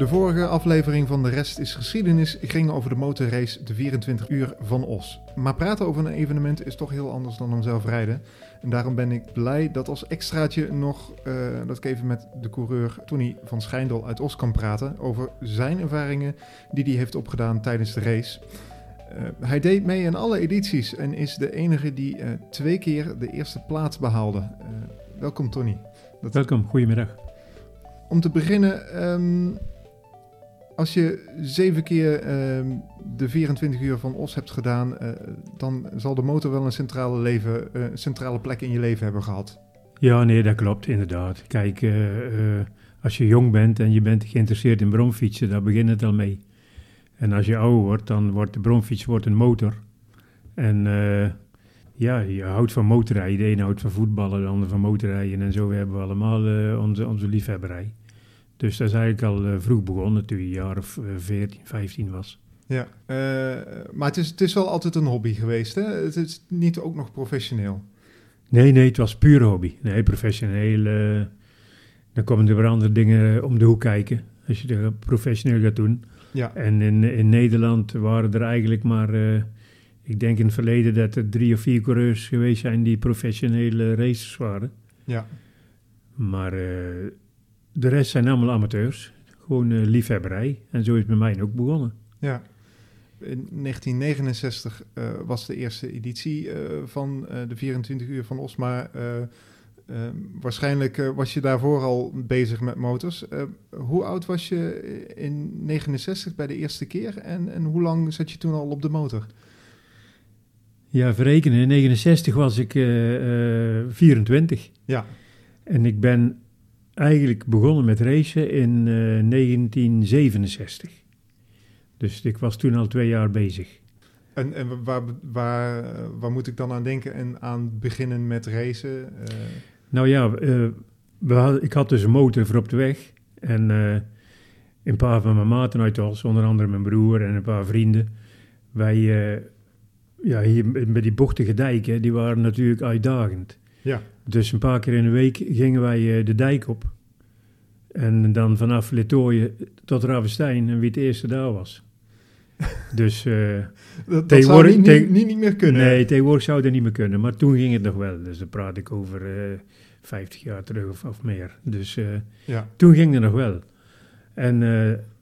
De vorige aflevering van De Rest is Geschiedenis ging over de motorrace de 24 uur van Os. Maar praten over een evenement is toch heel anders dan hem zelf rijden. En daarom ben ik blij dat als extraatje nog, uh, dat ik even met de coureur Tony van Schijndel uit Os kan praten over zijn ervaringen die hij heeft opgedaan tijdens de race. Uh, hij deed mee in alle edities en is de enige die uh, twee keer de eerste plaats behaalde. welkom Tony. Dat... Welkom, goedemiddag. Om te beginnen, um, als je zeven keer uh, de 24 uur van Os hebt gedaan, uh, dan zal de motor wel een centrale, leven, uh, centrale plek in je leven hebben gehad. Ja, nee, dat klopt inderdaad. Kijk, eh, als je jong bent en je bent geïnteresseerd in bromfietsen, daar begint het al mee. En als je ouder wordt, dan wordt de bromfiets wordt een motor. En ja, je houdt van motorrijden. De ene houdt van voetballen, de ander van motorrijden. En zo hebben we allemaal onze, onze liefhebberij. Dus dat is eigenlijk al uh, vroeg begonnen, toen je een jaar of uh, 14, 15 was. Ja, uh, maar het is, het is wel altijd een hobby geweest, hè? Het is niet ook nog professioneel? Nee, nee, het was puur hobby. Nee, professioneel, dan komen er weer andere dingen om de hoek kijken, als je het professioneel gaat doen. Ja. En in, in Nederland waren er eigenlijk maar, ik denk in het verleden dat er drie of vier coureurs geweest zijn die professionele racers waren. Ja. Maar de rest zijn allemaal amateurs. Gewoon uh, liefhebberij. En zo is het bij mij ook begonnen. Ja. In 1969 uh, eh, was de eerste editie uh, van de 24 uur van Osma. waarschijnlijk was je daarvoor al bezig met motors. hoe oud was je in 69 bij de eerste keer? En, en hoe lang zat je toen al op de motor? Ja, verrekenen. In 69 was ik 24. Ja. En ik ben eigenlijk begonnen met racen in uh, 1967. Dus ik was toen al twee jaar bezig. En, en waar, waar, waar moet ik dan aan denken en aan beginnen met racen? Uh... Nou ja, uh, we had, ik had dus een motor voor op de weg. En een paar van mijn maten uit was, onder andere mijn broer en een paar vrienden. Wij, ja, hier met die bochtige dijken, die waren natuurlijk uitdagend. Ja. Dus een paar keer in de week gingen wij uh, de dijk op. En dan vanaf Litooien tot Ravenstein en wie het eerste daar was. Dus uh, dat, dat zou niet, niet, niet, niet, meer kunnen. Nee, tegenwoordig zou dat niet meer kunnen. Maar toen ging het nog wel. Dus dan praat ik over uh, eh, 50 jaar terug of, of meer. Dus uh, ja. toen ging het nog wel. En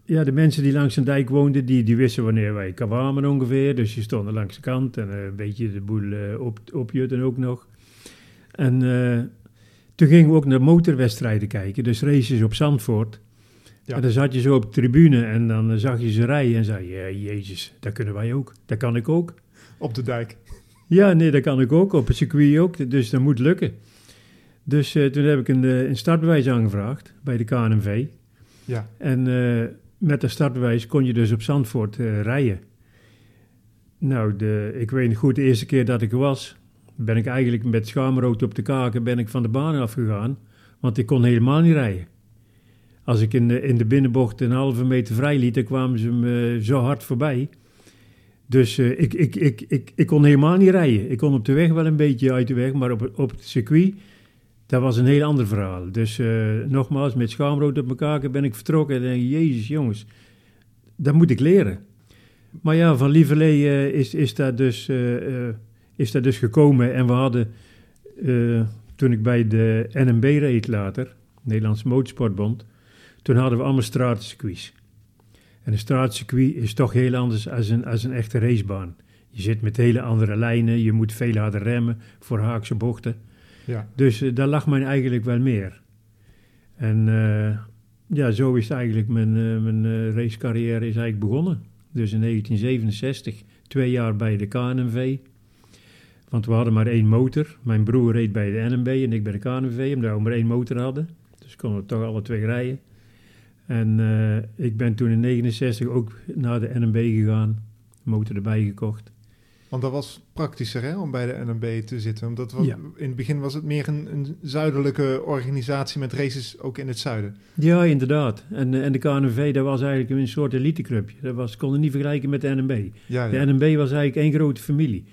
ja, de mensen die langs een dijk woonden, die, die wisten wanneer wij kwamen ongeveer. Dus je stond langs de kant en een beetje de boel op, opjutten ook nog. En uh, toen gingen we ook naar motorwedstrijden kijken, dus races op Zandvoort. Ja. En dan zat je zo op de tribune en dan uh, zag je ze rijden en zei je, jezus, dat kunnen wij ook. Dat kan ik ook. Op de dijk? Ja, nee, dat kan ik ook. Op het circuit ook. Dus dat moet lukken. Dus uh, toen heb ik een, een, startbewijs aangevraagd bij de KNV. Ja. En met dat startbewijs kon je dus op Zandvoort rijden. Nou, de, ik weet niet goed, de eerste keer dat ik was, ben ik eigenlijk met schaamrood op de kaken ben ik van de baan afgegaan, want ik kon helemaal niet rijden. Als ik in de, in de binnenbocht een halve meter vrij liet, dan kwamen ze me zo hard voorbij. Dus uh, ik, ik, ik, ik, ik kon helemaal niet rijden. Ik kon op de weg wel een beetje uit de weg, maar op, op het circuit, dat was een heel ander verhaal. Dus uh, nogmaals, met schaamrood op kaken ben ik vertrokken en denk jezus jongens, dat moet ik leren. Maar ja, van Lieverlee uh, is, is dat dus is dat dus gekomen. En we hadden, uh, toen ik bij de NMB reed later, Nederlandse Motorsportbond, toen hadden we allemaal straatcircuits. En een straatcircuit is toch heel anders als een, als een echte racebaan. Je zit met hele andere lijnen, je moet veel harder remmen voor haakse bochten. Ja. Dus uh, daar lag mij eigenlijk wel meer. En uh, ja, zo is eigenlijk mijn, uh, mijn racecarrière is eigenlijk begonnen. Dus in 1967, twee jaar bij de KNV. Want we hadden maar één motor. Mijn broer reed bij de NMB en ik bij de KNV, omdat we maar één motor hadden. Dus konden we toch alle twee rijden. En uh, ik ben toen in 69 ook naar de NMB gegaan, motor erbij gekocht. Want dat was praktischer hè, om bij de NMB te zitten. Omdat we, ja. in het begin was het meer een, een, zuidelijke organisatie met races ook in het zuiden. Ja, inderdaad. En, en de KNV, dat was eigenlijk een soort eliteclubje. Dat was, konden niet vergelijken met de NMB. Ja, ja. De NMB was eigenlijk één grote familie.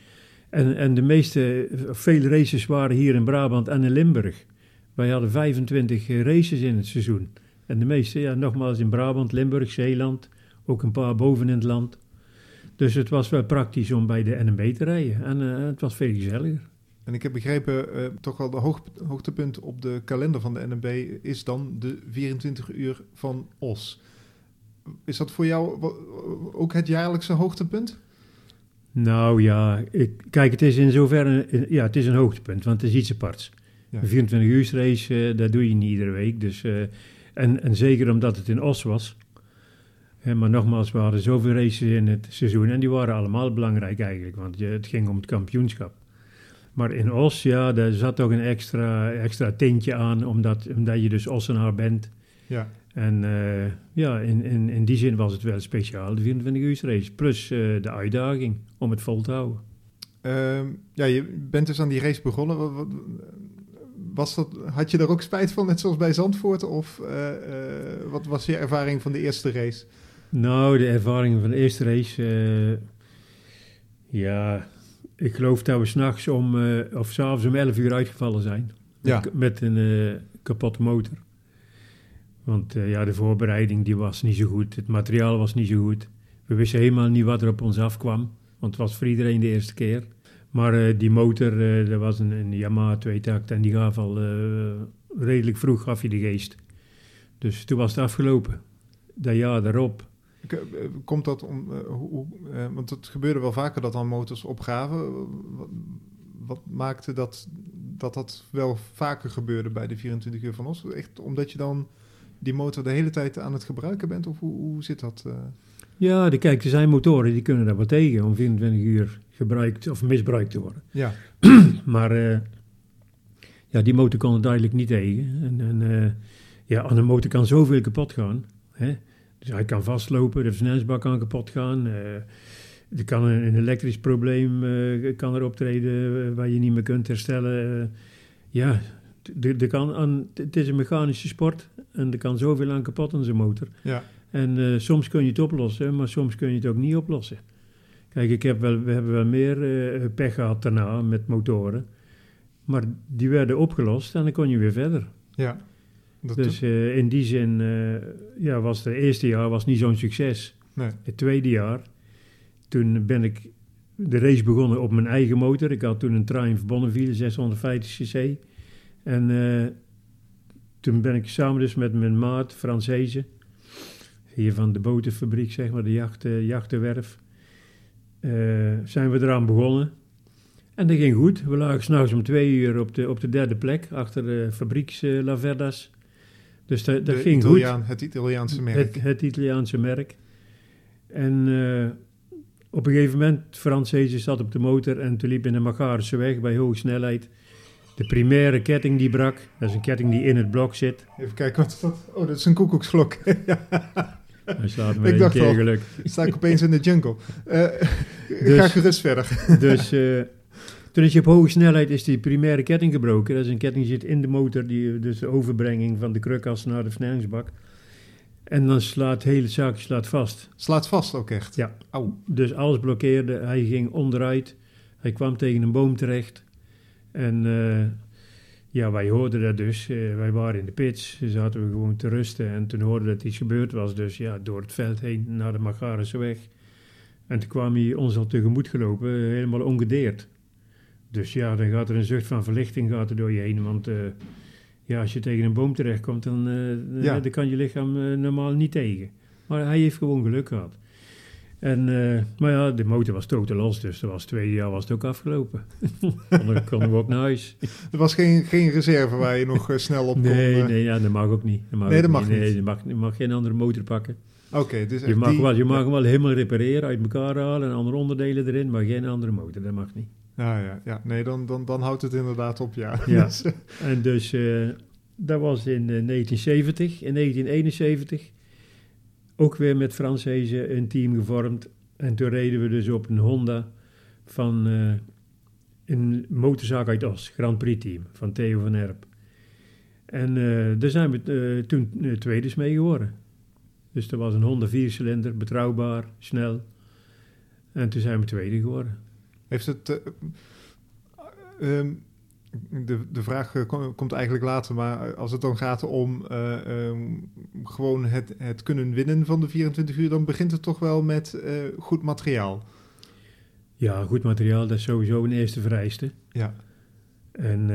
En, en de meeste, vele races waren hier in Brabant en in Limburg. Wij hadden 25 races in het seizoen. En de meeste, ja, nogmaals in Brabant, Limburg, Zeeland, ook een paar boven in het land. Dus het was wel praktisch om bij de NMB te rijden. En uh, het was veel gezelliger. En ik heb begrepen, uh, toch wel de hoog, hoogtepunt op de kalender van de NMB is dan de 24 uur van Os. Is dat voor jou ook het jaarlijkse hoogtepunt? Nou ja, ik, kijk, het is in zoverre, ja, het is een hoogtepunt, want het is iets aparts. Ja. Een 24 uur race, uh, dat doe je niet iedere week. Dus, uh, en, en zeker omdat het in Os was. maar nogmaals, we hadden zoveel races in het seizoen en die waren allemaal belangrijk eigenlijk, want je, het ging om het kampioenschap. Maar in Os, ja, daar zat toch een extra, extra tintje aan, omdat, omdat je dus Ossenaar bent. Ja. En uh, ja, in, in, in die zin was het wel speciaal, de 24 uur race. Plus uh, de uitdaging om het vol te houden. Uh, ja, je bent dus aan die race begonnen. Was dat, had je er ook spijt van, net zoals bij Zandvoort? Of uh, wat was je ervaring van de eerste race? Nou, de ervaring van de eerste race... ja, ik geloof dat we s'nachts om... of s'avonds om 11 uur uitgevallen zijn. Ja. Met, met een kapotte motor. Want uh, ja, de voorbereiding die was niet zo goed. Het materiaal was niet zo goed. We wisten helemaal niet wat er op ons afkwam. Want het was voor iedereen de eerste keer. Maar uh, die motor, uh, dat was een, een Yamaha tweetakt. En die gaf al redelijk vroeg gaf je de geest. Dus toen was het afgelopen. Dat jaar daarop. Komt dat om... hoe, want het gebeurde wel vaker dat dan motors opgaven. Wat, wat maakte dat, dat dat wel vaker gebeurde bij de 24 uur van ons? Echt omdat je dan die motor de hele tijd aan het gebruiken bent? Of hoe, hoe zit dat? Uh? Ja, de, kijk, er zijn motoren die kunnen daar wat tegen om 24 uur gebruikt of misbruikt te worden. Ja. maar uh, ja, die motor kon er duidelijk niet tegen. En, en uh, ja, aan een motor kan zoveel kapot gaan. Hè? Dus hij kan vastlopen, de versnellingsbak kan kapot gaan. er kan een, een elektrisch probleem kan er optreden waar je niet meer kunt herstellen. ja, de, de kan aan, het is een mechanische sport en er kan zoveel aan kapot aan zijn motor. Ja. En uh, soms kun je het oplossen, maar soms kun je het ook niet oplossen. Kijk, ik heb wel, we hebben wel meer uh, pech gehad daarna met motoren. Maar die werden opgelost en dan kon je weer verder. Ja. dus uh, in die zin ja, was het eerste jaar was niet zo'n succes. Nee. Het tweede jaar, toen ben ik de race begonnen op mijn eigen motor. Ik had toen een Triumph Bonneville 650 cc. En uh, toen ben ik samen dus met mijn maat, Fransezen, hier van de botenfabriek, zeg maar, de jacht, uh, jachtenwerf, uh, zijn we eraan begonnen. En dat ging goed. We lagen s'nachts om twee uur op de, op de derde plek, achter de fabriekslaverdas. dus dat, dat ging Italiaan, goed. Het Italiaanse merk. Het, het Italiaanse merk. En op een gegeven moment, Fransezen zat op de motor en toen liep in de Magarische weg bij hoge snelheid de primaire ketting die brak. Dat is een ketting die in het blok zit. Even kijken, wat is dat? Oh, dat is een koekoeksklok. Hij slaat me ik dacht keer geluk. sta ik opeens in de jungle. Uh, dus, ga gerust verder. dus uh, toen is je op hoge snelheid is die primaire ketting gebroken. Dat is een ketting die zit in de motor, die, dus de overbrenging van de krukas naar de versnellingsbak. En dan slaat het hele zaakje slaat vast. Slaat vast ook echt? Ja. Au. Dus alles blokkeerde. Hij ging onderuit. Hij kwam tegen een boom terecht. En uh, ja, wij hoorden dat dus. Uh, wij waren in de pits, zaten we gewoon te rusten. En toen hoorden dat iets gebeurd was. Dus ja, door het veld heen naar de Magarische weg. En toen kwam hij ons al tegemoet gelopen, helemaal ongedeerd. Dus ja, dan gaat er een zucht van verlichting gaat er door je heen. Want uh, ja, als je tegen een boom terechtkomt, dan, ja. dan kan je lichaam normaal niet tegen. Maar hij heeft gewoon geluk gehad. En, uh, maar ja, de motor was totaal los, dus dat was het tweede jaar was het ook afgelopen. dan konden we ook naar huis. Er was geen, geen reserve waar je nog uh, snel op kon? Nee, uh... nee ja, dat mag ook niet. Dat mag nee, dat mag niet. niet. Nee, je mag, je mag geen andere motor pakken. Oké, dus je mag, die... wel, je mag hem wel helemaal repareren, uit elkaar halen en andere onderdelen erin, maar geen andere motor, dat mag niet. Ja, ja, ja. nee, dan, dan, dan houdt het inderdaad op, ja. ja. Dus, en dus, dat was in 1970. In 1971 ook weer met Fransezen een team gevormd. En toen reden we dus op een Honda van uh, een motorzaak uit Os, Grand Prix team, van Theo van Erp. En uh, daar zijn we uh, toen tweede mee geworden. Dus dat was een Honda viercilinder, betrouwbaar, snel. En toen zijn we tweede geworden. Heeft het... Um, de, de vraag komt eigenlijk later, maar als het dan gaat om ehm, gewoon het, het kunnen winnen van de 24 uur, dan begint het toch wel met goed materiaal. Ja, goed materiaal, dat is sowieso een eerste vereiste. Ja. En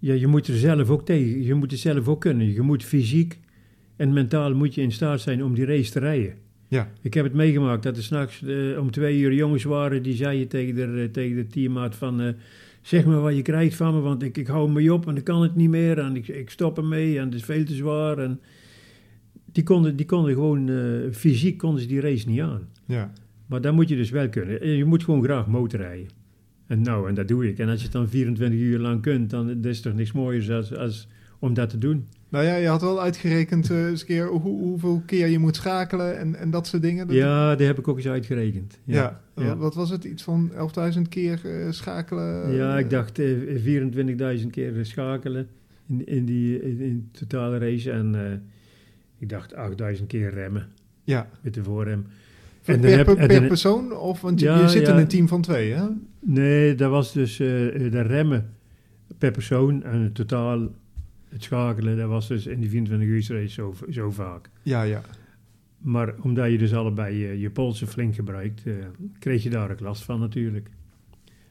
ja, je moet er zelf ook tegen, je moet het zelf ook kunnen. Je moet fysiek en mentaal moet je in staat zijn om die race te rijden. Ja. Ik heb het meegemaakt dat er s'nachts om twee uur jongens waren die zeiden tegen de, tegen de teammaat van... Zeg maar wat je krijgt van me, want ik, ik hou me op en ik kan het niet meer en ik, ik stop ermee en het is veel te zwaar. En die, konden, die konden gewoon, fysiek konden ze die race niet aan. Ja. Maar dat moet je dus wel kunnen. Je moet gewoon graag motorrijden. En nou, en dat doe ik. En als je het dan 24 uur lang kunt, dan is er toch niks mooiers als, als om dat te doen. Nou ja, je had wel uitgerekend uh, eens keer hoe, hoeveel keer je moet schakelen en, en dat soort dingen. ja, die heb ik ook eens uitgerekend. Ja, ja. wat was het? Iets van 11.000 keer uh, schakelen? Ja, ik dacht uh, 24.000 keer schakelen in, in die in, in totale race. En ik dacht 8.000 keer remmen ja. met de voorrem. En per, per persoon? Of, want je, ja, je zit in een team van twee, hè? Nee, dat was dus de remmen per persoon en het totaal het schakelen, dat was dus in die 24 uur race zo, zo vaak. Ja, ja. Maar omdat je dus allebei je, je polsen flink gebruikt, uh, kreeg je daar ook last van natuurlijk.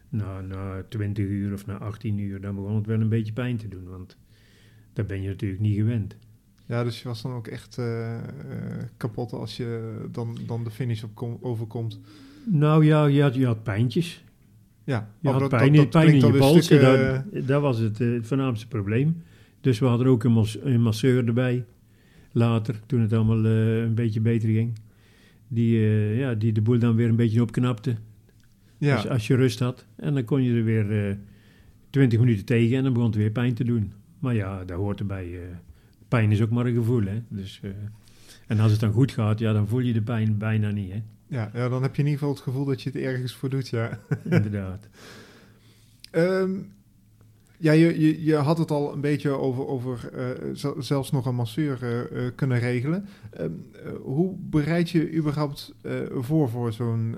Na, na 20 uur of na 18 uur, dan begon het wel een beetje pijn te doen, want daar ben je natuurlijk niet gewend. Ja, dus je was dan ook echt uh, uh, kapot als je dan, dan de finish op overkomt. Nou ja, je had, je had pijntjes. Ja, je had dat, pijn, dat, pijn in je polsen, dat, dat, was het, het voornaamste probleem. Dus we hadden ook een, een masseur erbij. Later, toen het allemaal uh, een beetje beter ging. Die, uh, ja, die de boel dan weer een beetje opknapte. Ja. Dus als je rust had. En dan kon je er weer uh, 20 minuten tegen en dan begon het weer pijn te doen. Maar ja, dat hoort erbij. pijn is ook maar een gevoel, hè. Dus, en als het dan goed gaat, ja, dan voel je de pijn bijna niet, hè. Ja, ja, dan heb je in ieder geval het gevoel dat je het ergens voor doet, ja. Inderdaad. um, ja, je, je, je had het al een beetje over, over uh, zelfs nog een masseur uh, kunnen regelen. Ehm, hoe bereid je überhaupt voor voor zo'n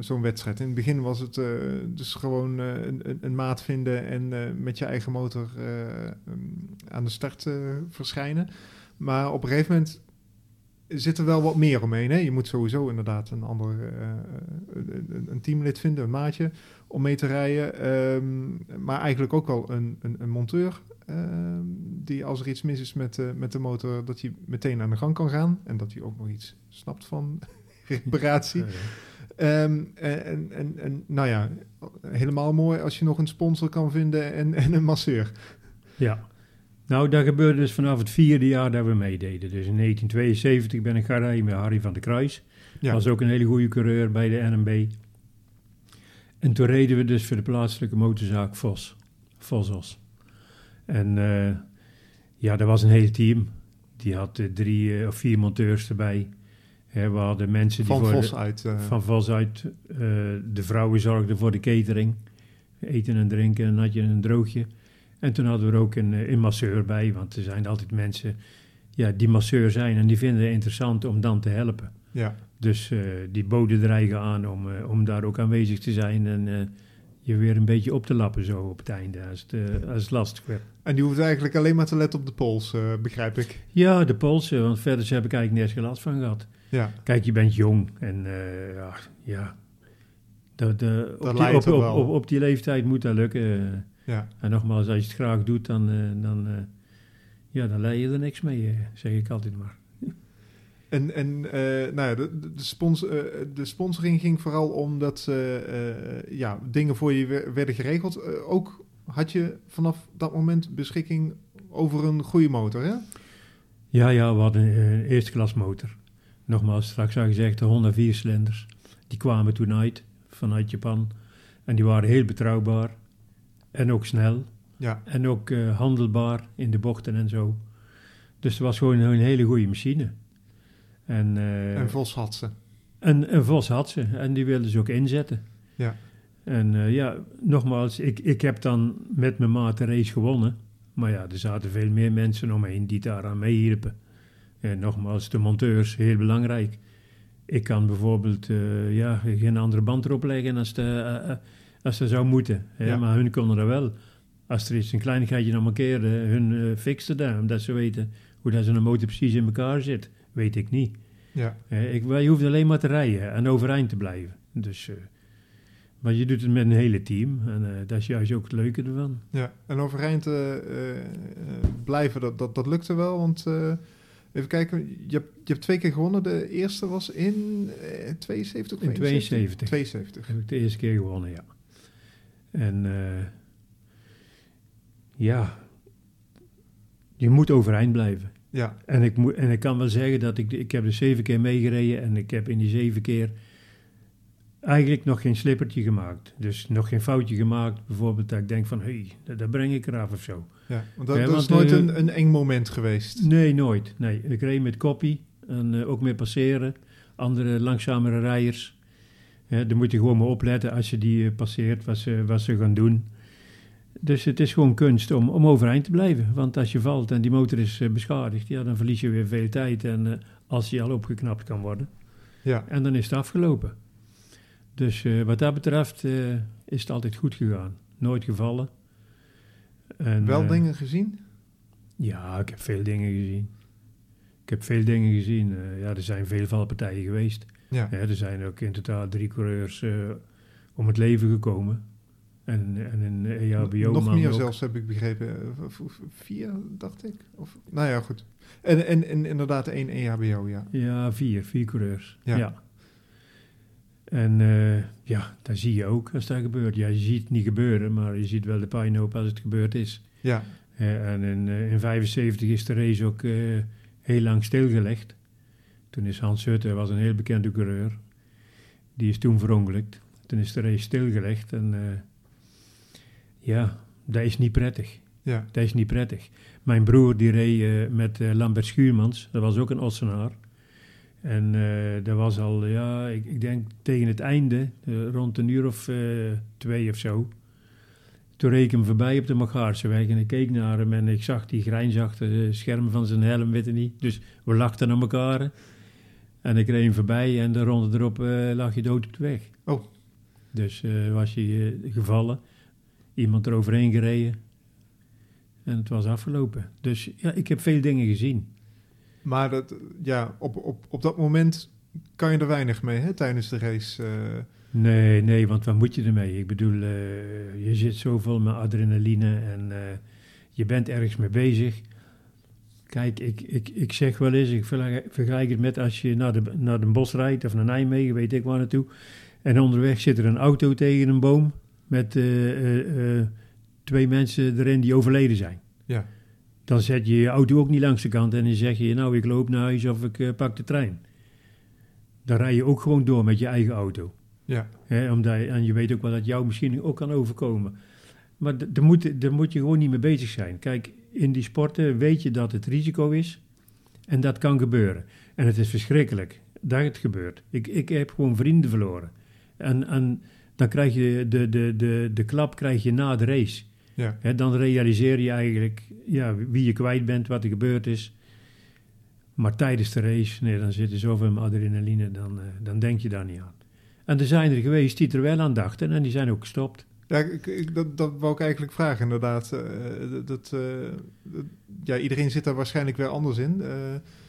zo'n wedstrijd? In het begin was het dus gewoon een, een, maat vinden en met je eigen motor um, aan de start verschijnen. Maar op een gegeven moment zit er wel wat meer omheen. Hè? Je moet sowieso inderdaad een ander een, een teamlid vinden, een maatje om mee te rijden. Um, maar eigenlijk ook wel een, een, een monteur. Um, die als er iets mis is met, uh, met de motor, dat hij meteen aan de gang kan gaan. En dat hij ook nog iets snapt van reparatie. Um, en, en, en nou ja, helemaal mooi als je nog een sponsor kan vinden en, en een masseur. Ja, nou dat gebeurde dus vanaf het vierde jaar dat we meededen. Dus in 1972 ben ik gaan rijden met Harry van der Kruis. Ja. Was ook een hele goede coureur bij de NMB. En toen reden we dus voor de plaatselijke motorzaak Vos, Vosos. En uh, ja, dat was een heel team. Die had uh, drie uh, of vier monteurs erbij. Hè, we hadden mensen die van voor Vos de, uit. Van Vos uit. de vrouwen zorgden voor de catering. Eten en drinken, een natje en een droogje. En toen hadden we er ook een, een masseur bij. Want er zijn altijd mensen ja, die masseur zijn en die vinden het interessant om dan te helpen. Ja. Dus uh, die boden dreigen aan om, uh, om daar ook aanwezig te zijn en uh, je weer een beetje op te lappen zo op het einde als het, als het lastig werd. En die hoeft eigenlijk alleen maar te letten op de pols, begrijp ik? Ja, de polsen, want verder heb ik eigenlijk nergens last van gehad. Ja. Kijk, je bent jong en ja, ja de, op, die, op, op, die leeftijd moet dat lukken. Ja. En nogmaals, als je het graag doet, dan, dan, ja, dan leid je er niks mee, zeg ik altijd maar. En, en uh, nou ja, de, de, sponsor, uh, de sponsoring ging vooral omdat uh, ja, dingen voor je werden geregeld. ook had je vanaf dat moment beschikking over een goede motor, hè? Ja, ja, we hadden een eerste klas motor. Nogmaals, straks al gezegd, de Honda 4-cilinders. Die kwamen toen uit, vanuit Japan. En die waren heel betrouwbaar. En ook snel. Ja. En ook handelbaar in de bochten en zo. Dus het was gewoon een hele goede machine. En, uh, en Vos had ze. En, en Vos had ze. En die wilden ze ook inzetten. Ja. En uh, ja, nogmaals, ik, ik heb dan met mijn maat de race gewonnen. Maar ja, er zaten veel meer mensen omheen die daaraan meehielpen. En nogmaals, de monteurs, heel belangrijk. Ik kan bijvoorbeeld ja, geen andere band erop leggen als de, als dat zou moeten. Hè? Maar hun konden er wel, als er iets een kleinigheidje nog mankeerde, hun uh, fixen daar. Omdat ze weten hoe dat zo'n motor precies in elkaar zit. Weet ik niet. Ja. Uh, ik, je hoeft alleen maar te rijden en overeind te blijven. Dus... Maar je doet het met een hele team en dat is juist ook het leuke ervan. Ja, en overeind blijven, dat, dat, dat lukte wel. Want even kijken, je hebt, je hebt twee keer gewonnen. De eerste was in 72 In 72. 72. Heb ik de eerste keer gewonnen, ja. En ja, je moet overeind blijven. Ja. En ik, moet, en ik kan wel zeggen dat ik, ik heb er zeven keer meegereden en ik heb in die zeven keer eigenlijk nog geen slippertje gemaakt. Dus nog geen foutje gemaakt. Bijvoorbeeld dat ik denk van, hé, hey, daar breng ik eraf of zo. Ja, want dat, is nooit uh, een, een eng moment geweest? Nee, nooit. Nee, ik reed met koppie en uh, ook met passeren. Andere langzamere rijders. Ja, daar moet je gewoon maar opletten als je die uh, passeert, wat ze, wat ze gaan doen. Dus het is gewoon kunst om, om overeind te blijven. Want als je valt en die motor is beschadigd, ja, dan verlies je weer veel tijd. En als die al opgeknapt kan worden. Ja. En dan is het afgelopen. Dus uh, wat dat betreft uh, is het altijd goed gegaan. Nooit gevallen. En, Wel dingen gezien? Ja, ik heb veel dingen gezien. Ik heb veel dingen gezien. ja, er zijn veel valpartijen geweest. Ja. ja. er zijn ook in totaal drie coureurs om het leven gekomen. En, en een EHBO Nog meer ook. zelfs, heb ik begrepen. Vier, dacht ik. Of, nou ja, goed. En, en, en inderdaad één EHBO, ja. Ja, vier. Vier coureurs. ja. ja. En uh, ja, daar zie je ook als dat gebeurt. Ja, je ziet het niet gebeuren, maar je ziet wel de pijn als het gebeurd is. Ja. Uh, en in 1975 uh, is de race ook heel lang stilgelegd. Toen is Hans Hutte, was een heel bekende coureur, die is toen verongelukt. Toen is de race stilgelegd en ja, dat is niet prettig. Ja. Dat is niet prettig. Mijn broer die reed met Lambert Schuurmans, dat was ook een Ossenaar. En dat was al, ja, ik, ik denk tegen het einde, rond een uur of twee of zo. Toen reed ik hem voorbij op de Magaarse en ik keek naar hem en ik zag die grijnzachte scherm van zijn helm, weet je niet. Dus we lachten naar elkaar. En ik reed hem voorbij en de ronde erop lag je dood op de weg. Oh. Dus was je gevallen, iemand eroverheen gereden en het was afgelopen. Dus ja, ik heb veel dingen gezien. Maar dat, ja, op, op, op dat moment kan je er weinig mee hè, tijdens de race. Nee, nee, want wat moet je ermee? Ik bedoel, je zit zoveel met adrenaline en je bent ergens mee bezig. Kijk, ik, ik, ik zeg wel eens, ik vergelijk het met als je naar de, naar de bos rijdt of naar Nijmegen, weet ik waar naartoe. En onderweg zit er een auto tegen een boom met twee mensen erin die overleden zijn. Ja dan zet je je auto ook niet langs de kant en dan zeg je, nou, ik loop naar huis of ik uh, pak de trein. Dan rij je ook gewoon door met je eigen auto. Ja. omdat, en je weet ook wel dat jou misschien ook kan overkomen. Maar daar moet, daar moet je gewoon niet mee bezig zijn. Kijk, in die sporten weet je dat het risico is en dat kan gebeuren. En het is verschrikkelijk dat het gebeurt. Ik, ik heb gewoon vrienden verloren. En, en dan krijg je de, de, de, de klap krijg je na de race. Ja. dan realiseer je eigenlijk ja, wie je kwijt bent, wat er gebeurd is. Maar tijdens de race, nee, dan zit er zoveel adrenaline, dan, uh, dan denk je daar niet aan. En er zijn er geweest die er wel aan dachten en die zijn ook gestopt. Ja, ik, dat, dat wou ik eigenlijk vragen, inderdaad. Uh, dat, uh, ja, iedereen zit daar waarschijnlijk weer anders in.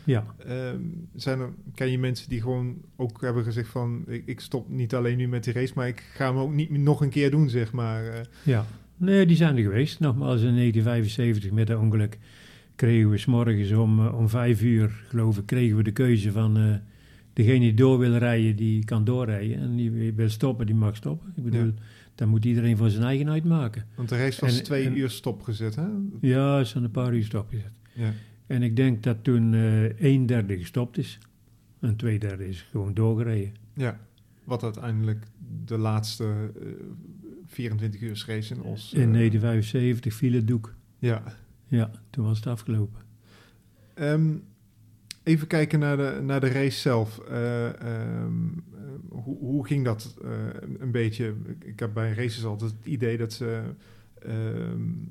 ja. Ehm, zijn er, ken je mensen die gewoon ook hebben gezegd van... Ik, ik, stop niet alleen nu met die race, maar ik ga hem ook niet nog een keer doen, zeg maar. ja. Nee, die zijn er geweest. Nogmaals, in 1975 met dat ongeluk kregen we s morgens om, om vijf uur, geloof ik, kregen we de keuze van degene die door wil rijden, die kan doorrijden. En die wil stoppen, die mag stoppen. Ik bedoel, ja. Dan moet iedereen voor zijn eigen uitmaken. Want de race was en, twee uur stopgezet, hè? Ja, ze zijn een paar uur stopgezet. Ja. En ik denk dat toen uh, een derde gestopt is. En twee derde is gewoon doorgereden. Ja, wat uiteindelijk de laatste 24 uur race in Os. In 1975 viel het doek. Ja. Ja, toen was het afgelopen. Um, even kijken naar de, naar de race zelf. Uh, um, hoe, hoe ging dat uh, een beetje? Ik heb bij races altijd het idee dat ze um,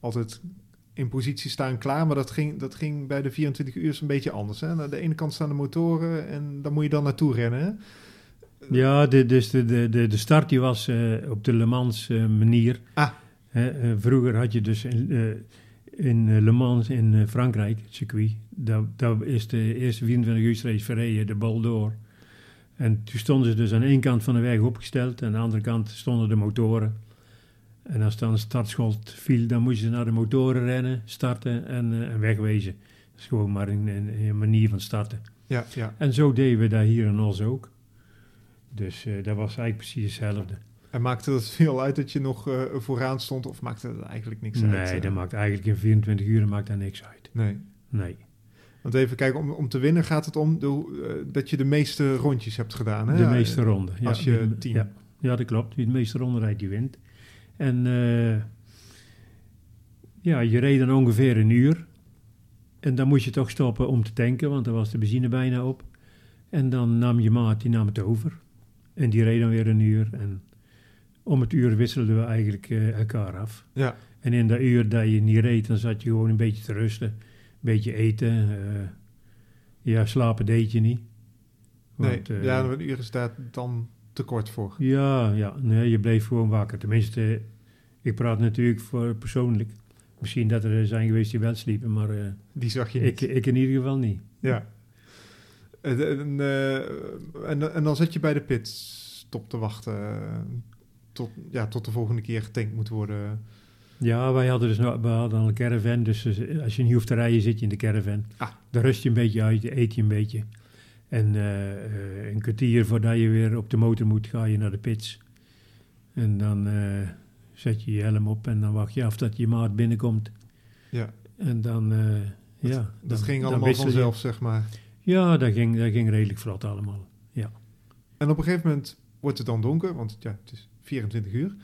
altijd in positie staan klaar. Maar dat ging, dat ging bij de 24 uur een beetje anders. Hè? Aan de ene kant staan de motoren en daar moet je dan naartoe rennen. ja, de, dus de, de, de, de start die was op de Le Mans manier. Ah. vroeger had je dus in, in Le Mans in Frankrijk, het circuit, daar, daar is de eerste 24 uur race verreden, de bal door. En toen stonden ze dus aan één kant van de weg opgesteld en aan de andere kant stonden de motoren. En als dan een startschot viel, dan moesten ze naar de motoren rennen, starten en, uh, en wegwezen. Dat is gewoon maar een, een, een, manier van starten. Ja, ja. En zo deden we daar hier in Os ook. Dus uh, dat was eigenlijk precies hetzelfde. En maakte het veel uit dat je nog uh, vooraan stond of maakte het eigenlijk niks nee, uit? Nee, dat maakt eigenlijk in 24 uur maakt daar niks uit. Nee. Nee. Want even kijken, om, om te winnen gaat het om de, uh, dat je de meeste rondjes hebt gedaan. Hè? De meeste ronden. Ja, Als je team. Ja, ja, dat klopt. Wie de meeste ronden rijdt, die wint. En uh, ja, je reed dan ongeveer een uur. En dan moest je toch stoppen om te tanken, want dan was de benzine bijna op. En dan nam je maat, die nam het over. En die reed dan weer een uur. En om het uur wisselden we eigenlijk uh, elkaar af. Ja. En in dat uur dat je niet reed, dan zat je gewoon een beetje te rusten. Een beetje eten. Uh, ja, slapen deed je niet. Want, nee, ja, een uur is daar dan te kort voor. Ja, ja nee, je bleef gewoon wakker. Tenminste, ik praat natuurlijk voor persoonlijk. Misschien dat er zijn geweest die wel sliepen, maar... Uh, die zag je niet. Ik, ik in ieder geval niet. Ja. En, en, uh, en, en, dan zit je bij de pit stop te wachten tot, ja, tot de volgende keer getankt moet worden. Ja, wij hadden dus we hadden een caravan, dus als je niet hoeft te rijden zit je in de caravan. Ah. Dan rust je een beetje uit, eet je een beetje. En uh, een kwartier voordat je weer op de motor moet, ga je naar de pits. En dan uh, zet je je helm op en dan wacht je af dat je maat binnenkomt. Ja. En dan, uh, dat, ja. Dat ging allemaal vanzelf, je. zeg maar. Ja, dat ging, dat ging redelijk vlot allemaal, ja. En op een gegeven moment wordt het dan donker, want ja, het is 24 uur.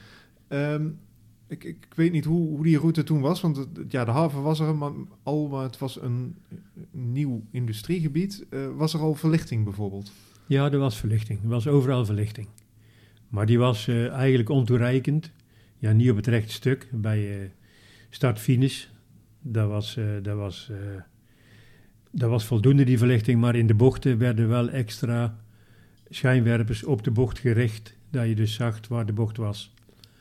Um, ik, ik, weet niet hoe, hoe die route toen was, want ja, de haven was er maar, al, maar het was een, nieuw industriegebied. Uh, was er al verlichting bijvoorbeeld? Ja, er was verlichting. Er was overal verlichting. Maar die was uh, eigenlijk ontoereikend. Ja, niet op het rechte stuk, bij uh, start-finish. Dat was, dat, was, dat was voldoende, die verlichting. Maar in de bochten werden wel extra schijnwerpers op de bocht gericht, dat je dus zag waar de bocht was.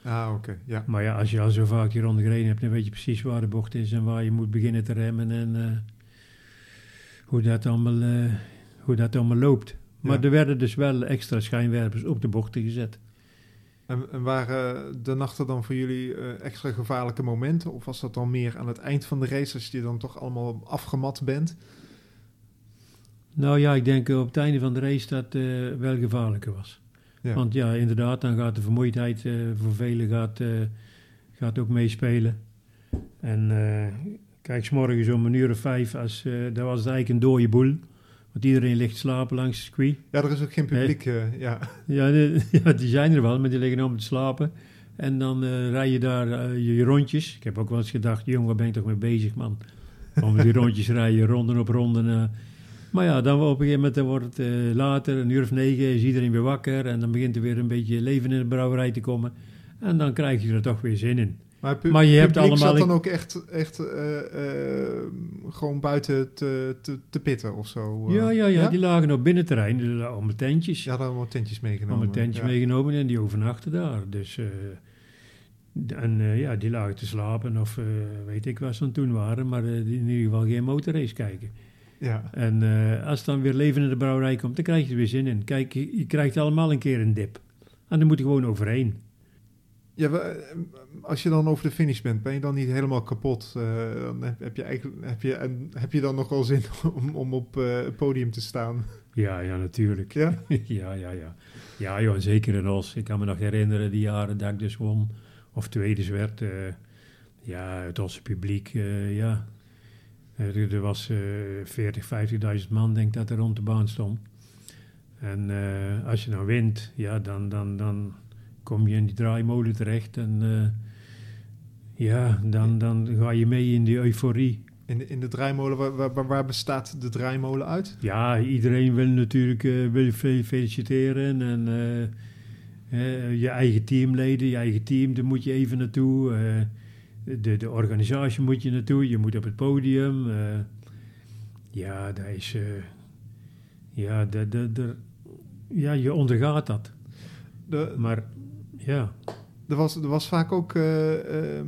Ah, oké, ja. Maar ja, als je al zo vaak hier rond gereden hebt, dan weet je precies waar de bocht is en waar je moet beginnen te remmen en uh, hoe, dat allemaal, uh, hoe dat allemaal loopt. Maar Ja. er werden dus wel extra schijnwerpers op de bochten gezet. En, en waren de nachten dan voor jullie uh, extra gevaarlijke momenten? Of was dat dan meer aan het eind van de race, als je dan toch allemaal afgemat bent? Nou ja, ik denk op het einde van de race dat wel gevaarlijker was. Ja. Want ja, inderdaad, dan gaat de vermoeidheid uh, voor velen gaat, uh, gaat ook meespelen. En uh, kijk, s morgens om een uur of vijf, als, dat was het eigenlijk een dode boel. Want iedereen ligt slapen langs het circuit. Ja, er is ook geen publiek, ja. Ja, de, ja, die zijn er wel, maar die liggen om te slapen. En dan rij je daar je rondjes. Ik heb ook wel eens gedacht, jongen, waar ben ik toch mee bezig, man? Om die rondjes rijden, ronden op ronden. Maar ja, dan op een gegeven moment dan wordt het uh, later, een uur of negen, is iedereen weer wakker. En dan begint er weer een beetje leven in de brouwerij te komen. En dan krijg je er toch weer zin in. Maar, pu maar je hebt allemaal... zat dan ook echt, echt uh, uh, gewoon buiten te, te, te pitten of zo? Ja, ja, ja, ja, die lagen op binnenterrein. Dus allemaal tentjes. Ja, dan allemaal tentjes meegenomen. Allemaal tentjes ja. meegenomen en die overnachten daar. Dus... En uh, ja, die lagen te slapen of uh, weet ik wat ze aan toen waren, maar uh, in ieder geval geen motorrace kijken. Ja. En als het dan weer leven in de brouwerij komt, dan krijg je er weer zin in. Kijk, je, je krijgt allemaal een keer een dip. En dan moet je gewoon overheen. Ja, als je dan over de finish bent, ben je dan niet helemaal kapot? dan heb, heb, je eigenlijk, heb, je, en, heb je dan nog wel zin om, om op het podium te staan? Ja, ja, natuurlijk. Ja? ja, ja, ja. Ja, joh, zeker in Os. Ik kan me nog herinneren die jaren dat ik dus won of tweede werd. Uh, ja, het Osse publiek, uh, ja. Uh, er was 40, 50.000 man, denk ik, dat er rond de baan stond. En als je nou wint, ja, dan, dan, dan kom je in die draaimolen terecht. En ja, dan, dan ga je mee in die euforie. In de, in de draaimolen, waar, waar, waar, bestaat de draaimolen uit? Ja, iedereen wil natuurlijk wil feliciteren en... Uh, je eigen teamleden, je eigen team, daar moet je even naartoe. De, de organisatie moet je naartoe, je moet op het podium. Uh, ja, daar is. ja, de, de, de, ja, je ondergaat dat. De, maar ja. Er was, er was vaak ook uh,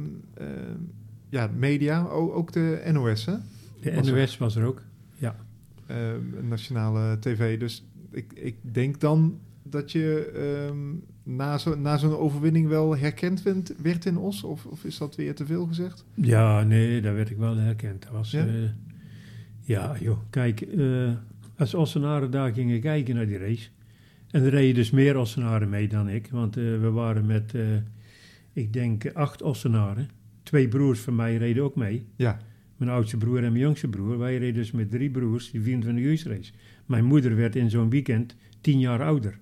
ja, media, ook, de NOS, hè? De NOS was er ook, ja. nationale tv. Dus ik, ik denk dan dat je um, na zo'n na zo'n overwinning wel herkend werd, werd in Os? Of, of is dat weer te veel gezegd? Ja, nee, daar werd ik wel herkend. Dat was, ja? ja, joh, kijk, uh, als Ossenaren daar gingen kijken naar die race... En er reden dus meer Ossenaren mee dan ik. Want uh, we waren met, ik denk, acht Ossenaren. Twee broers van mij reden ook mee. Ja. Mijn oudste broer en mijn jongste broer. Wij reden dus met drie broers die 24 uur race. Mijn moeder werd in zo'n weekend tien jaar ouder.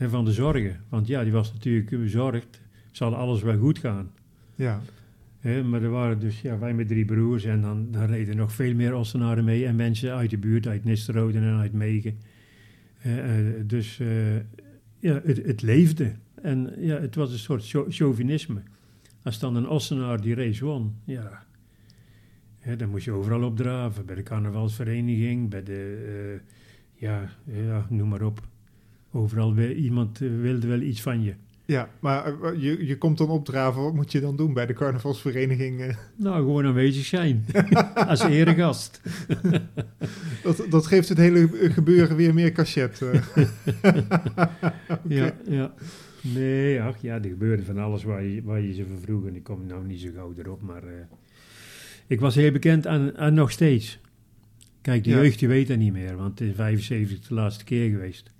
En van de zorgen. Want ja, die was natuurlijk bezorgd. Zal alles wel goed gaan. Ja. He, maar er waren dus, ja, wij met drie broers. En dan, dan reden nog veel meer Ossenaren mee. En mensen uit de buurt, uit Nisterode en uit Megen. Uh, dus uh, ja, het, het, leefde. En ja, het was een soort chauvinisme. Als dan een Ossenaar die race won, ja, dan moest je overal opdraven. Bij de carnavalsvereniging, bij de, uh, ja, ja, noem maar op. Overal weer, iemand wilde wel iets van je. Ja, maar eh, je, je komt dan opdraven. Wat moet je dan doen bij de carnavalsvereniging? Eh? Nou, gewoon aanwezig zijn. als eregast. dat, dat geeft het hele gebeuren weer meer cachet. Eh. Ja, ja. Nee, ach ja, er gebeurde van alles waar je, waar je ze van vroeg. En ik kom nou niet zo gauw erop, maar... ik was heel bekend aan, aan nog steeds. Kijk, de jeugd die weet dat niet meer, want het is 75 de laatste keer geweest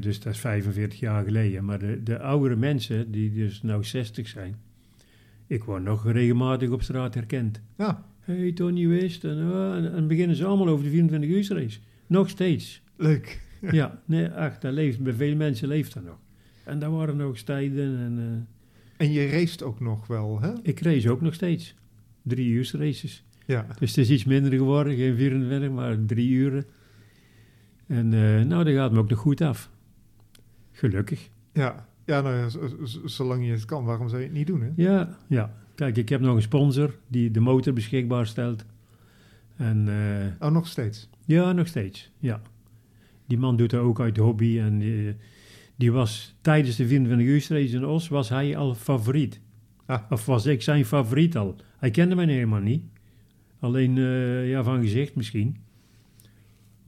dus dat is 45 jaar geleden. Maar de, de oudere mensen, die dus nou 60 zijn, ik word nog regelmatig op straat herkend. Ja. hey, Tony Wist. En, uh, en, en, beginnen ze allemaal over de 24 uur race. Nog steeds. Leuk. Ja, nee, ach, dat leeft, bij veel mensen leeft dat nog. En daar waren nog tijden. En, uh, en je race ook nog wel, hè? Ik race ook nog steeds. Drie uur races. Ja. Dus het is iets minder geworden, geen 24, maar drie uren. En uh, nou, dat gaat me ook nog goed af. Gelukkig. Ja, ja nou, zolang je het kan, waarom zou je het niet doen? Hè? Ja, ja. Kijk, ik heb nog een sponsor die de motor beschikbaar stelt. En, uh, oh, nog steeds? Ja, nog steeds, ja. Die man doet er ook uit hobby. En die, die was tijdens de 24 uur race in Os, was hij al favoriet. Ah. Of was ik zijn favoriet al. Hij kende mij helemaal niet. Alleen uh, ja, van gezicht misschien.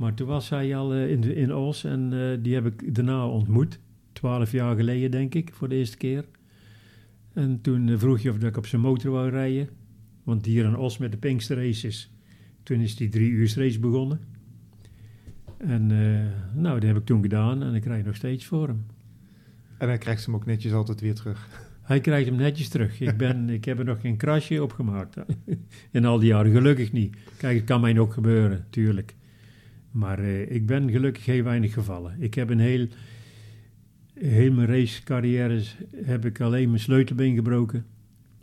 Maar toen was hij al uh, in, in Os en uh, die heb ik daarna ontmoet. Twaalf jaar geleden, denk ik, voor de eerste keer. En toen uh, vroeg je of ik op zijn motor wou rijden. Want hier in Os met de Pinkster Races, toen is die drie uur race begonnen. En nou, dat heb ik toen gedaan en ik rijd nog steeds voor hem. En hij krijgt hem ook netjes altijd weer terug? Hij krijgt hem netjes terug. Ik, ben, ik heb er nog geen krasje op gemaakt. In al die jaren, gelukkig niet. Kijk, het kan mij ook gebeuren, tuurlijk. Maar uh, ik ben gelukkig heel weinig gevallen. Ik heb een heel, heel mijn racecarrières heb ik alleen mijn sleutelbeen gebroken.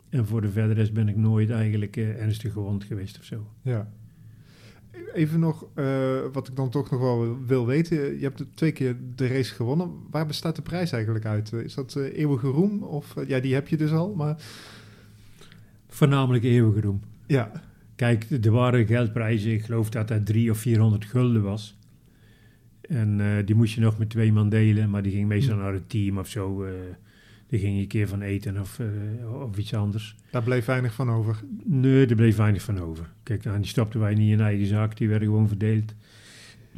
En voor de verdere rest ben ik nooit eigenlijk uh, ernstig gewond geweest of zo. Ja. Even nog, uh, wat ik dan toch nog wel wil weten. Je hebt twee keer de race gewonnen. Waar bestaat de prijs eigenlijk uit? Is dat eeuwige roem? Of, ja, die heb je dus al, maar... Voornamelijk eeuwige roem. Ja. Kijk, er waren geldprijzen, ik geloof dat dat 300 of 400 gulden was. En uh, die moest je nog met twee man delen, maar die ging meestal hm. naar het team of zo. Uh, die ging je een keer van eten of, uh, of iets anders. Daar bleef weinig van over? Nee, daar bleef weinig van over. Kijk, nou, die stopten wij niet in eigen zaak, die werden gewoon verdeeld.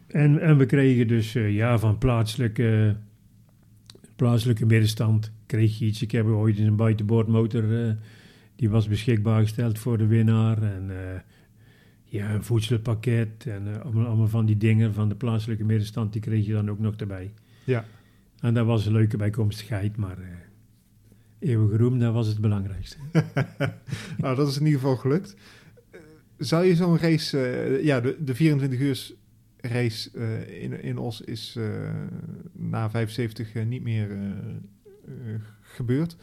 En, en we kregen dus ja, van plaatselijke, plaatselijke middenstand kreeg je iets. Ik heb ooit in een buitenboordmotor die was beschikbaar gesteld voor de winnaar. En uh, ja, een voedselpakket en uh, allemaal, allemaal, van die dingen van de plaatselijke middenstand, die kreeg je dan ook nog erbij. Ja. En dat was een leuke bijkomstigheid, maar uh, eeuwige roem, dat was het belangrijkste. nou, dat is in ieder geval gelukt. Zou je zo'n race, ja, de, de 24 uur race in, in Os is na 75 niet meer gebeurd.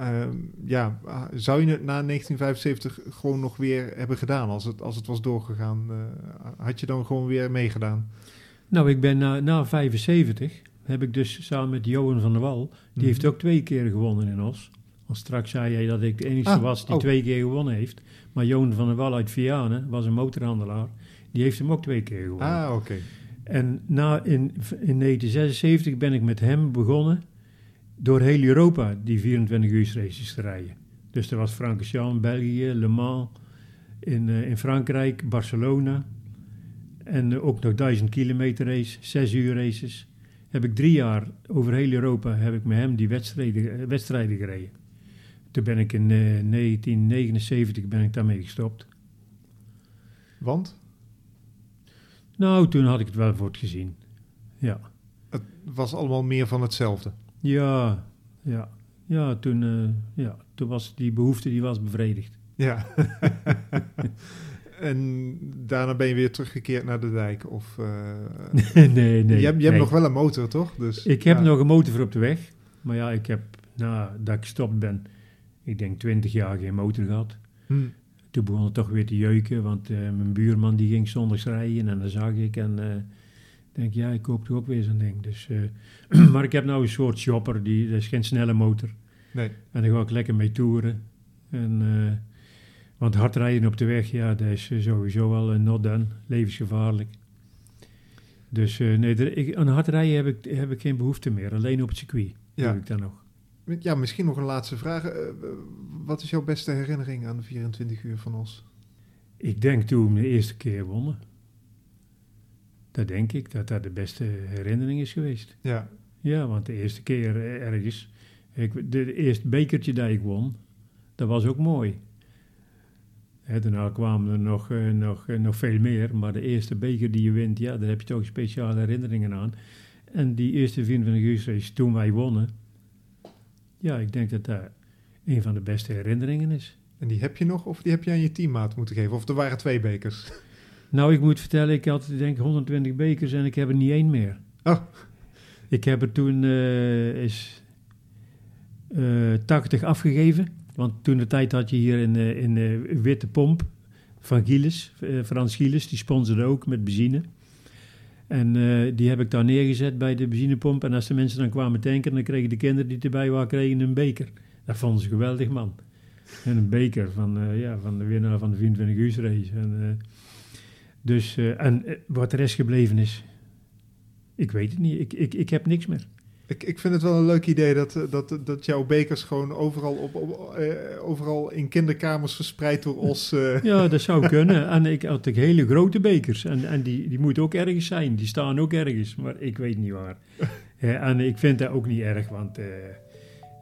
Ehm, ja, zou je het na 1975 gewoon nog weer hebben gedaan als het, als het was doorgegaan? Uh, had je dan gewoon weer meegedaan? Nou, ik ben na, na 75 heb ik dus samen met Johan van der Wal, die mhm. heeft ook twee keer gewonnen in Os. Want straks zei jij dat ik de enige ah, was die oh. twee keer gewonnen heeft. Maar Johan van der Wal uit Vianen was een motorhandelaar. Die heeft hem ook twee keer gewonnen. Ah, oké. En na, in, in 1976 ben ik met hem begonnen door heel Europa die 24 uur races te rijden. Dus er was Francorchamps, België, Le Mans, in, uh, in Frankrijk, Barcelona. En uh, ook nog 1000 kilometer race, 6 uur races. Heb ik drie jaar over heel Europa heb ik met hem die wedstrijden, wedstrijden gereden. Toen ben ik in uh, 1979 ben ik daarmee gestopt. Want? Nou, toen had ik het wel voor het gezien. Ja. Het was allemaal meer van hetzelfde? Ja, ja. Ja, toen, uh, ja, toen was die behoefte die was bevredigd. Ja. en daarna ben je weer teruggekeerd naar de dijk? Of, uh, nee, nee, nee. Je, hebt, je hebt nog wel een motor, toch? Dus, ik heb nog een motor voor op de weg. Maar ja, ik heb, nadat ik gestopt ben, ik denk twintig jaar geen motor gehad. Hmm. Toen begon het toch weer te jeuken, want uh, mijn buurman die ging zondags rijden en dan zag ik en denk, ja, ik koop toch ook weer zo'n ding. Dus, uh, maar ik heb nou een soort shopper, die, dat is geen snelle motor. Nee. En daar ga ik lekker mee toeren. En, want hard rijden op de weg, ja, dat is sowieso wel een not done, levensgevaarlijk. Dus nee, er, ik, aan hard rijden heb ik, heb ik geen behoefte meer, alleen op het circuit ja. heb ik dan nog. Ja, misschien nog een laatste vraag. Wat is jouw beste herinnering aan de 24 uur van ons? Ik denk toen we de eerste keer wonnen. Dat denk ik, dat dat de beste herinnering is geweest. Ja. Ja, want de eerste keer ergens... Ik, de, de eerste bekertje dat ik won, dat was ook mooi. Daarna kwamen er nog, uh, nog, uh, nog veel meer, maar de eerste beker die je wint, ja, daar heb je toch speciale herinneringen aan. En die eerste 24 uur race, toen wij wonnen, ja, ik denk dat dat een van de beste herinneringen is. En die heb je nog, of die heb je aan je teammaat moeten geven? Of er waren twee bekers? Nou, ik moet vertellen, ik had denk 120 bekers en ik heb er niet één meer. Oh. Ik heb er toen uh, is, uh, 80 afgegeven. Want toen de tijd had je hier in, uh, in uh, Witte Pomp van Gielis, Frans Gielis, die sponsorde ook met benzine. En die heb ik daar neergezet bij de benzinepomp. En als de mensen dan kwamen tanken, dan kregen de kinderen die erbij waren, kregen een beker. Dat vonden ze geweldig, man. En een beker van, ja, van de winnaar van de 24 uur race. En, uh, dus, en wat de rest gebleven is, ik weet het niet. Ik, ik, ik heb niks meer. Ik, ik vind het wel een leuk idee dat, dat, dat jouw bekers gewoon overal, op, op uh, overal in kinderkamers verspreid door. Uh. Ja, dat zou kunnen. En ik had ook hele grote bekers. En, en die, die moeten ook ergens zijn. Die staan ook ergens, maar ik weet niet waar. en ik vind dat ook niet erg, want uh,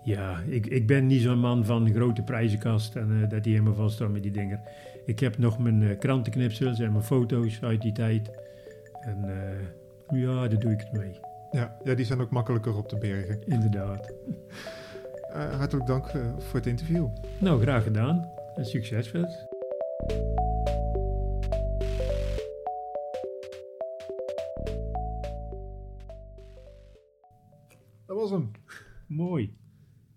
ja, ik, ik ben niet zo'n man van grote prijzenkast en dat die helemaal vast staan met die dingen. Ik heb nog mijn krantenknipsels en mijn foto's uit die tijd. En ja, daar doe ik het mee. Ja, ja, die zijn ook makkelijker op te bergen. Inderdaad. Uh, hartelijk dank uh, voor het interview. Nou, graag gedaan. En succes verder. Dat was hem. Mooi.